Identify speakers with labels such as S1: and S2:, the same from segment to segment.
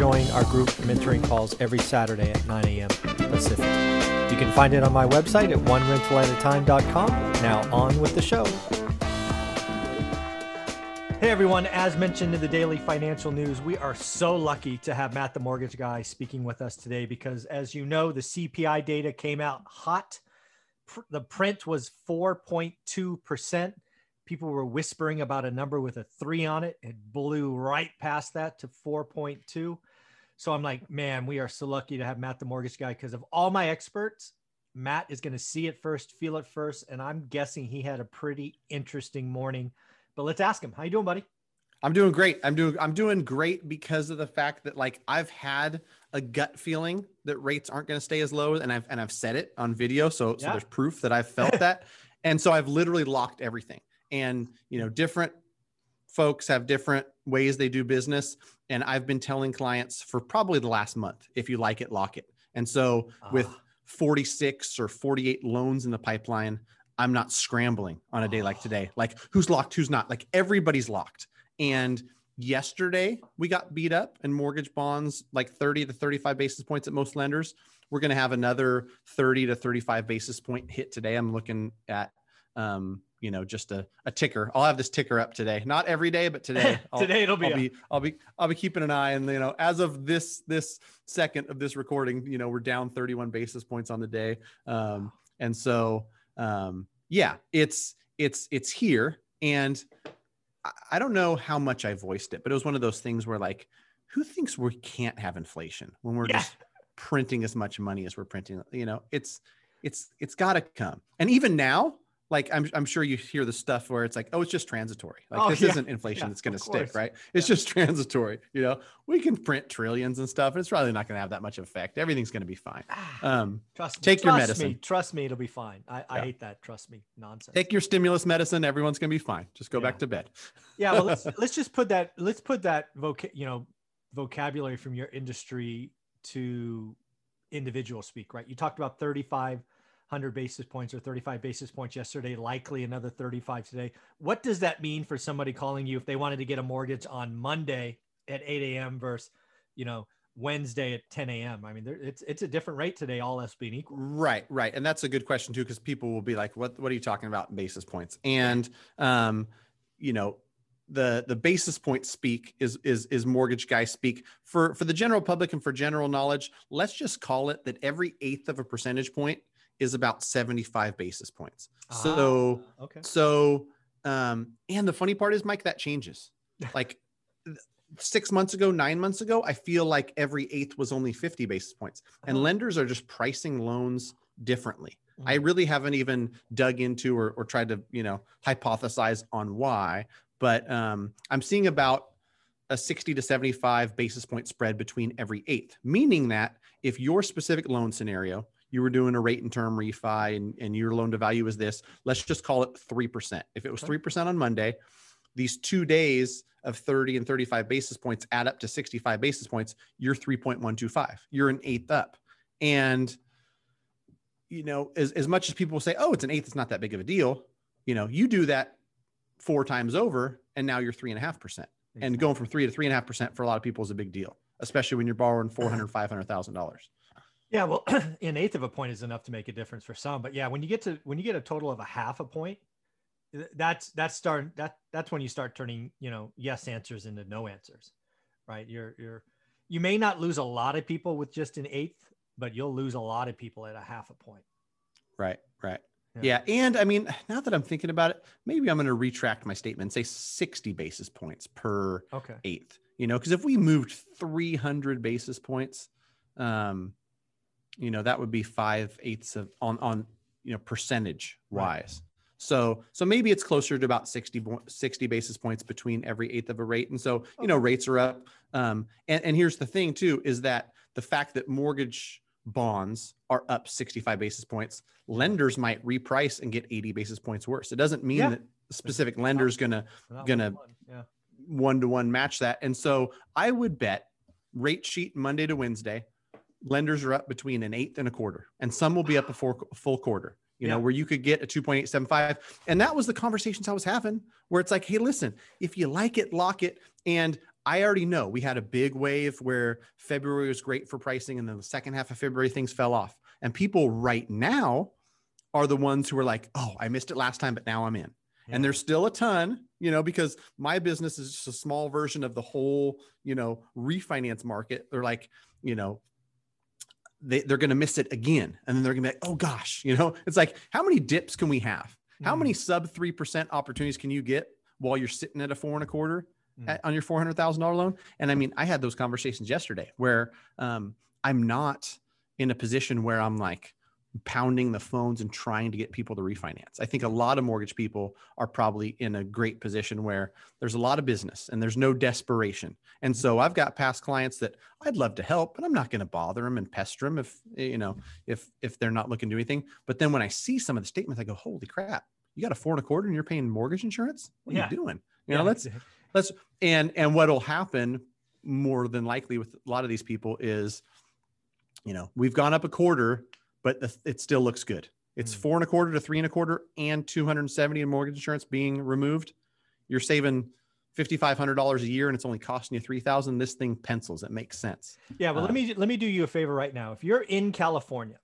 S1: join our group mentoring calls every Saturday at 9 a.m. Pacific. You can find it on my website at onerentalatatime.com. Now on with the show. Hey everyone, as mentioned in the daily financial news, we are so lucky to have Matt the mortgage guy speaking with us today because as you know, the CPI data came out hot. The print was 4.2%. People were whispering about a number with a 3 on it. It blew right past that to 4.2. So I'm like, man, we are so lucky to have Matt the mortgage guy because of all my experts, Matt is going to see it first, feel it first, and I'm guessing he had a pretty interesting morning. But let's ask him. How you doing, buddy?
S2: I'm doing great. I'm doing I'm doing great because of the fact that like I've had a gut feeling that rates aren't going to stay as low and I've and I've said it on video so yeah. so there's proof that I've felt that. And so I've literally locked everything. And you know, different folks have different ways they do business. And I've been telling clients for probably the last month if you like it, lock it. And so uh. with 46 or 48 loans in the pipeline, I'm not scrambling on a day like today. Like who's locked, who's not. Like everybody's locked. And yesterday we got beat up in mortgage bonds like 30 to 35 basis points at most lenders. We're going to have another 30 to 35 basis point hit today. I'm looking at um, you know just a, a ticker. I'll have this ticker up today. Not every day but today.
S1: Today it'll be
S2: I'll, be I'll be I'll be keeping an eye. And you know as of this this second of this recording you know we're down 31 basis points on the day. Um and so um yeah it's it's it's here. And I don't know how much I voiced it but it was one of those things where like who thinks we can't have inflation when we're yeah. just printing as much money as we're printing? You know it's it's it's got to come. And even now like I'm, I'm sure you hear the stuff where it's like, oh, it's just transitory. Like oh, this yeah. isn't inflation yeah, that's going to stick, right? It's yeah. just transitory. You know, we can print trillions and stuff, and it's probably not going to have that much effect. Everything's going to be fine. Ah,
S1: um, trust me. Take trust your medicine. Me, trust me, it'll be fine. I, I hate that. Trust me, nonsense.
S2: Take your stimulus medicine. Everyone's going to be fine. Just go back to bed.
S1: Yeah. Well, let's let's just put that. Let's put that voc you know vocabulary from your industry to individual speak. Right. You talked about 35 100 basis points or 35 basis points yesterday, likely another 35 today. What does that mean for somebody calling you if they wanted to get a mortgage on Monday at 8 a.m. versus, you know, Wednesday at 10 a.m. I mean, there, it's it's a different rate today, all else being equal.
S2: Right, right, and that's a good question too, because people will be like, "What what are you talking about basis points?" And um, you know, the the basis point speak is is is mortgage guy speak for for the general public and for general knowledge. Let's just call it that every eighth of a percentage point is about 75 basis points. Ah, so, okay. So, um, and the funny part is, Mike, that changes. like six months ago, nine months ago, I feel like every eighth was only 50 basis points, and uh-huh. lenders are just pricing loans differently. Mm-hmm. I really haven't even dug into or, or tried to, you know, hypothesize on why, but um, I'm seeing about a 60 to 75 basis point spread between every eighth, meaning that if your specific loan scenario you were doing a rate and term refi and, and your loan to value is this, let's just call it 3%. If it was 3% on Monday, these two days of 30 and 35 basis points add up to 65 basis points, you're 3.125. You're an eighth up. And, you know, as, as much as people say, oh, it's an eighth, it's not that big of a deal. You know, you do that four times over and now you're three and a half percent. And going from three to three and a half percent for a lot of people is a big deal, especially when you're borrowing 400, $500,000.
S1: Yeah, well, an eighth of a point is enough to make a difference for some. But yeah, when you get to when you get a total of a half a point, that's that's start that that's when you start turning you know yes answers into no answers, right? You're you're you may not lose a lot of people with just an eighth, but you'll lose a lot of people at a half a point.
S2: Right, right. Yeah. yeah. And I mean, now that I'm thinking about it, maybe I'm going to retract my statement and say 60 basis points per okay. eighth, you know, because if we moved 300 basis points, um, you know, that would be five eighths of on on you know percentage wise. Right. So so maybe it's closer to about 60, 60 basis points between every eighth of a rate. And so, you know, rates are up. Um, and, and here's the thing too, is that the fact that mortgage bonds are up 65 basis points, lenders might reprice and get 80 basis points worse. It doesn't mean
S1: Yeah.
S2: that specific lenders gonna Gonna-
S1: yeah.
S2: one to one match that. And so I would bet rate sheet Monday to Wednesday, lenders are up between an eighth and a quarter, and some will be up a four, full quarter. You know, where you could get a 2.875. And that was the conversations I was having where it's like, hey, listen, if you like it, lock it. And I already know we had a big wave where February was great for pricing, and then the second half of February things fell off. And people right now are the ones who are like, oh, I missed it last time, but now I'm in. And there's still a ton, you know, because my business is just a small version of the whole, you know, refinance market. They're like, you know, they, they're going to miss it again. And then they're going to be like, oh gosh, you know, it's like, how many dips can we have? How
S1: Mm.
S2: many sub 3% opportunities can you get while you're sitting at a four and a quarter
S1: Mm.
S2: on your $400,000 loan? And I mean, I had those conversations yesterday where um, I'm not in a position where I'm like pounding the phones and trying to get people to refinance. I think a lot of mortgage people are probably in a great position where there's a lot of business and there's no desperation. And so I've got past clients that I'd love to help, but I'm not going to bother them and pester them if eh, you know if if they're not looking to do anything. But then when I see some of the statements, I go, "Holy crap! You got a four and a quarter and you're paying mortgage insurance? What are
S1: Yeah.
S2: you doing?" You know,
S1: Yeah,
S2: let's let's and and what'll happen more than likely with a lot of these people is you know we've gone up a quarter but the, it still looks good it's
S1: Mm.
S2: four and a quarter to three and a quarter and 270 in mortgage insurance being removed you're saving $5500 a year and it's only costing you 3000 this thing pencils it makes sense
S1: Yeah, well,
S2: Uh,
S1: let me let me do you a favor right now. If you're in California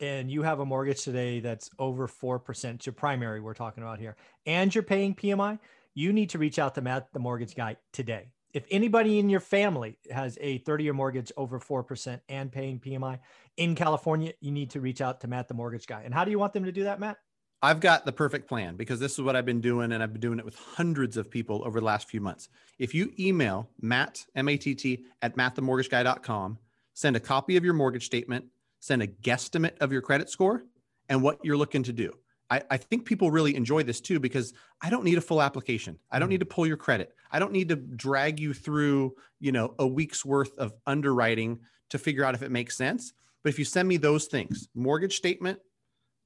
S1: and you have a mortgage today that's over four percent, your primary we're talking about here, and you're paying PMI, you need to reach out to Matt, the mortgage guy, today. If anybody in your family has a 30-year mortgage over four percent and paying PMI in California, you need to reach out to Matt, the mortgage guy. And how do you want them to do that, Matt?
S2: I've got the perfect plan because this is what I've been doing, and I've been doing it with hundreds of people over the last few months. If you email Matt, M A T T, at mattthemortgageguy.com, send a copy of your mortgage statement, send a guesstimate of your credit score and what you're looking to do. I, I think people really enjoy this too because I don't need a full application. I don't
S1: Mhm.
S2: need to pull your credit. I don't need to drag you through, you know, a week's worth of underwriting to figure out if it makes sense. But if you send me those things, mortgage statement,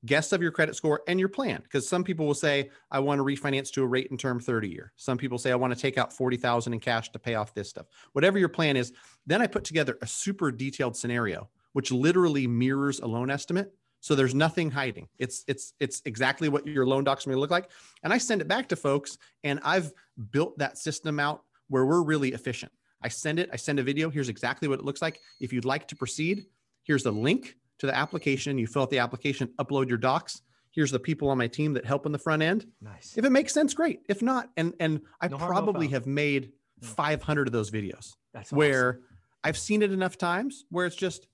S2: guess of your credit score and your plan because some people will say i want to refinance to a rate and term 30 year some people say i want to take out 40000 in cash to pay off this stuff whatever your plan is then i put together a super detailed scenario which literally mirrors a loan estimate so there's nothing hiding it's it's it's exactly what your loan docs may look like and i send it back to folks and i've built that system out where we're really efficient i send it i send a video here's exactly what it looks like if you'd like to proceed here's the link to the application. You fill out the application, upload your docs. Here's the people on my team that help in the front end.
S1: Nice.
S2: If it makes sense, great. If not, and and I
S1: No
S2: probably have made 500 of those videos
S1: That's awesome.
S2: where I've seen it enough times where it's just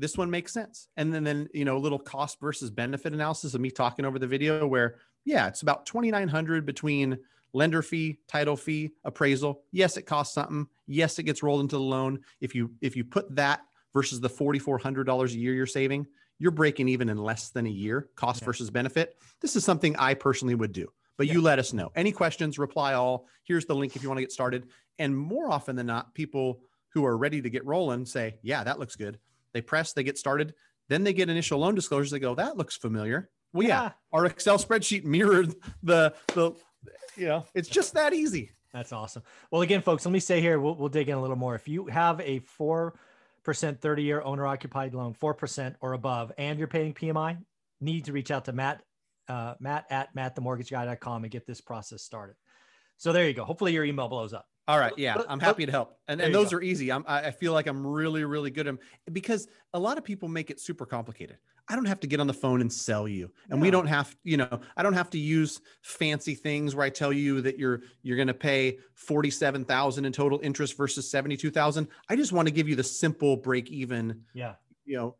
S2: this one makes sense. And then then you know a little cost versus benefit analysis of me talking over the video where yeah, it's about 2900 between lender fee, title fee, appraisal. Yes, it costs something. Yes, it gets rolled into the loan. If you if you put that versus the $4400 a year you're saving, you're breaking even in less than a year, cost
S1: Yeah.
S2: versus benefit. This is something I personally would do. But you let us know. Any questions, reply all. Here's the link if you want to get started. And more often than not, people who are ready to get rolling say, Yeah, that looks good. They press, they get started. Then they get initial loan disclosures. They go, That looks familiar. Well, yeah, our Excel spreadsheet mirrored the, the, you know, it's just that easy.
S1: That's awesome. Well, again, folks, let me say here, we'll, we'll dig in a little more. If you have a 4% 30 year owner occupied loan, 4% or above, and you're paying PMI, need to reach out to Matt, uh, Matt at mattthemortgageguy.com and get this process started. So there you go. Hopefully your email blows up.
S2: All right. Yeah. I'm happy to help. And, and those
S1: go.
S2: are easy. I'm, I I feel like I'm really, really good at 'em because a lot of people make it super complicated. I don't have to get on the phone and sell you. And we don't have, you know, I don't have to use fancy things where I tell you that you're, you're going to pay 47,000 in total interest versus 72,000. I just want to give you the simple break even
S1: Yeah.
S2: you know,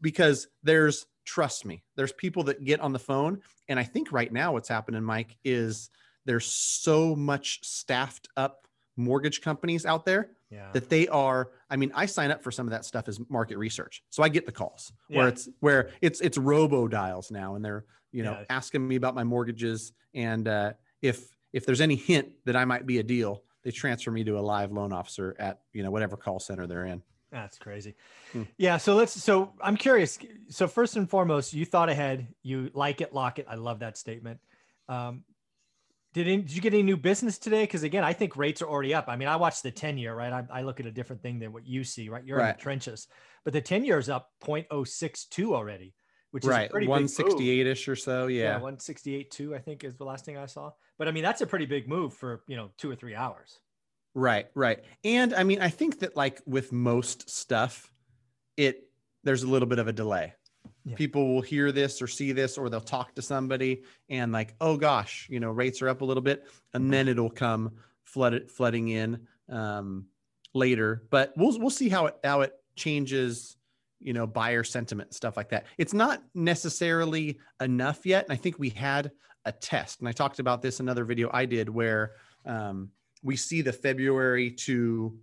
S2: because there's trust me, there's people that get on the phone, and I think right now what's happening, Mike, is there's so much staffed up mortgage companies out there
S1: Yeah.
S2: that they are. I mean, I sign up for some of that stuff as market research, so I get the calls where it's where it's it's robo dials now, and they're you know
S1: Yeah.
S2: asking me about my mortgages, and uh, if if there's any hint that I might be a deal, they transfer me to a live loan officer at you know whatever call center they're in.
S1: That's crazy. Hmm. Yeah. So let's, so I'm curious. So first and foremost, you thought ahead, you like it, lock it. I love that statement. Um, did, any, did you get any new business today? Because again, I think rates are already up. I mean, I watch the 10 year, right? I, I look at a different thing than what you see, right? You're right. in the trenches, but the 10 year is up 0.062 already, which is
S2: right. 168 ish or so. Yeah. yeah.
S1: 168 two, I think is the last thing I saw. But I mean, that's a pretty big move for, you know, two or three hours.
S2: Right, right. And I mean, I think that like with most stuff, it there's a little bit of a delay. Yeah. People will hear this or see this, or they'll talk to somebody and like, oh gosh, you know, rates are up a little bit, and then it'll come flooded flooding in um, later. But we'll we'll see how it how it changes you know buyer sentiment stuff like that it's not necessarily enough yet and i think we had a test and i talked about this another video i did where um, we see the February to,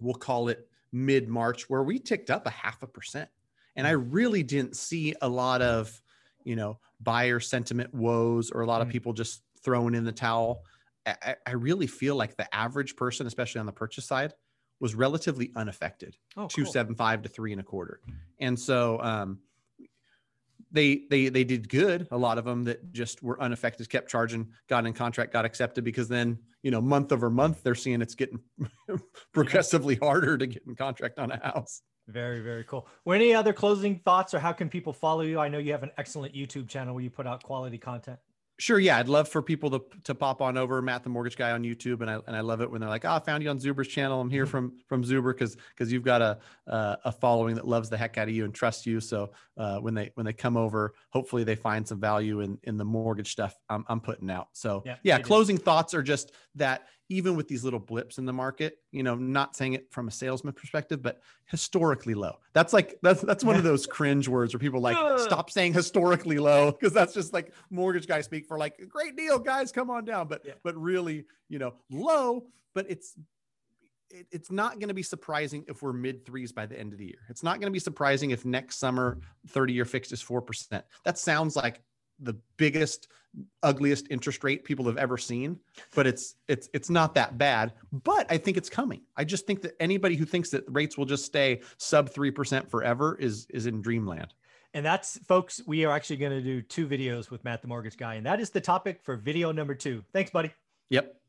S2: we'll call it mid March, where we ticked up a half a percent. And I really didn't see a lot of, you know, buyer sentiment woes or a lot of mm. people just throwing in the towel. I, I really feel like the average person, especially on the purchase side, was relatively unaffected. Oh, two seven five to three and a quarter. And so um, they they they did good. A lot of them that just were unaffected, kept charging, got in contract, got accepted because then you know month over month they're seeing it's getting progressively harder to get in contract on a house.
S1: Very very cool. Well, any other closing thoughts or how can people follow you? I know you have an excellent YouTube channel where you put out quality content.
S2: Sure. Yeah. I'd love for people to, to pop on over Matt, the mortgage guy on YouTube. And I, and I love it when they're like, oh, I found you on Zuber's channel. I'm here mm-hmm. from, from Zuber. Cause, cause you've got a, uh, a following that loves the heck out of you and trusts you. So, uh, when they, when they come over, hopefully they find some value in, in the mortgage stuff I'm, I'm putting out. So yeah, yeah closing thoughts are just that even with these little blips in the market, you know, not saying it from a salesman perspective, but historically low. That's like that's that's one of those cringe words where people like stop saying historically low because that's just like mortgage guys speak for like great deal, guys, come on down. But yeah. but really, you know, low, but it's it, it's not going to be surprising if we're mid threes by the end of the year. It's not going to be surprising if next summer 30 year fixed is 4%. That sounds like the biggest ugliest interest rate people have ever seen but it's it's it's not that bad. But i think it's coming. I just think that anybody who thinks that rates will just stay sub 3% forever is is in dreamland.
S1: And that's folks we are actually going to do two videos with matt the mortgage guy and that is the topic for video number two. Thanks buddy.
S2: Yep